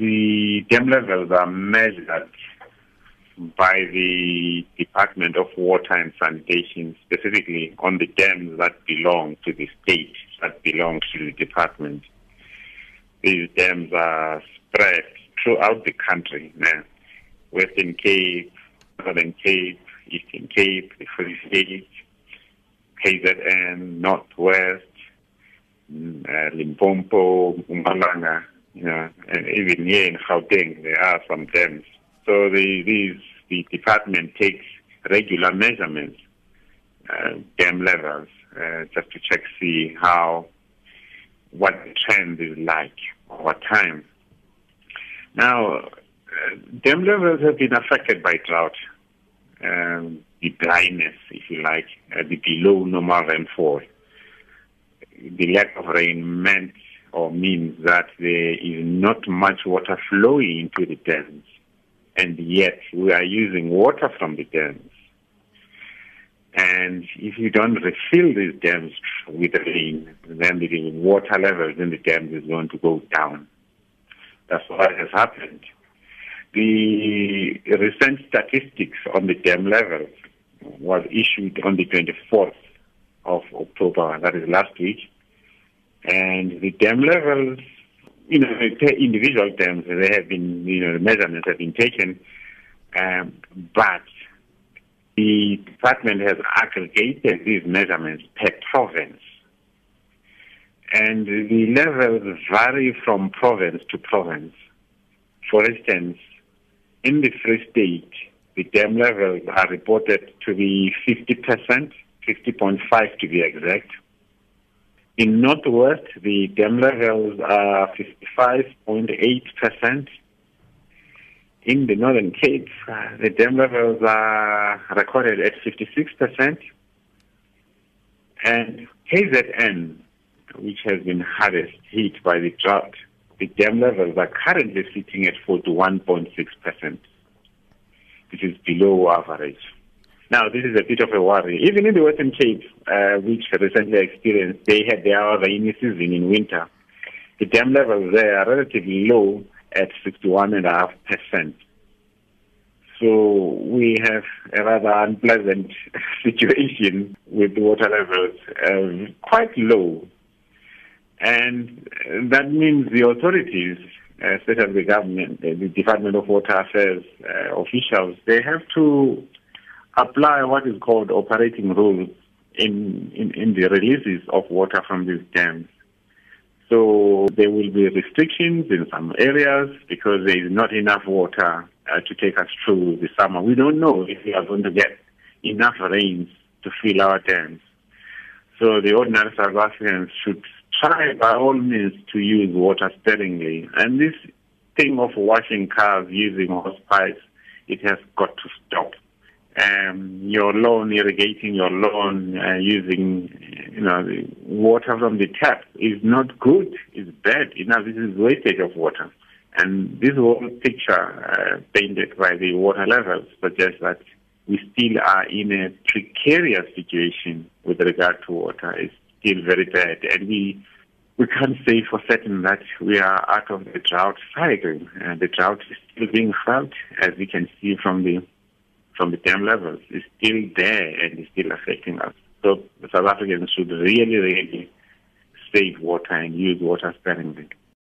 The dam levels are measured by the Department of Water and Sanitation, specifically on the dams that belong to the state, that belong to the department. These dams are spread throughout the country now. Western Cape, Southern Cape, Eastern Cape, the Free State, KZN, Northwest, mm, uh, Limpopo, Mpumalanga, know, and even here in Gauteng, there are some dams. So the, these, the department takes regular measurements, uh, dam levels, uh, just to check, see how, what the trend is like over time. Now, uh, dam levels have been affected by drought, um, the dryness, if you like, uh, the below normal rainfall. The lack of rain meant or means that there is not much water flowing into the dams, and yet we are using water from the dams. And if you don't refill these dams with rain, then the water levels in the dams is going to go down. That's what has happened. The recent statistics on the dam levels was issued on the 24th of October, that is last week. And the dam levels, you know, per individual dams, they have been, you know, the measurements have been taken, um, but the department has aggregated these measurements per province. And the levels vary from province to province. For instance, in the Free State, the dam levels are reported to be 50%, 50.5 to be exact. In Northwest, the dam levels are 55.8%. In the Northern Cape, uh, the dam levels are recorded at 56%. And KZN, which has been hardest hit by the drought, the dam levels are currently sitting at 41.6%, which is below average. Now, this is a bit of a worry. Even in the Western Cape, uh, which recently experienced, they had their rainy season in winter. The dam levels there are relatively low at 61.5%. So we have a rather unpleasant situation with water levels um, quite low and that means the authorities, especially the government, the Department of Water Affairs uh, officials, they have to apply what is called operating rules in, in, in the releases of water from these dams. So there will be restrictions in some areas because there is not enough water uh, to take us through the summer. We don't know if we are going to get enough rains to fill our dams. So the ordinary South Africans should try by all means to use water sparingly. And this thing of washing cars using hose pipes, it has got to stop. Um, your lawn, irrigating your lawn uh, using, you know, water from the tap is not good. It's bad. You know, this is wastage of water. And this whole picture uh, painted by the water levels suggests that we still are in a precarious situation with regard to water. It's still very bad, and we we can't say for certain that we are out of the drought cycle. Uh, the drought is still being felt, as we can see from the from the dam levels. It's still there and it's still affecting us. So South Africans should really, really save water and use water sparingly.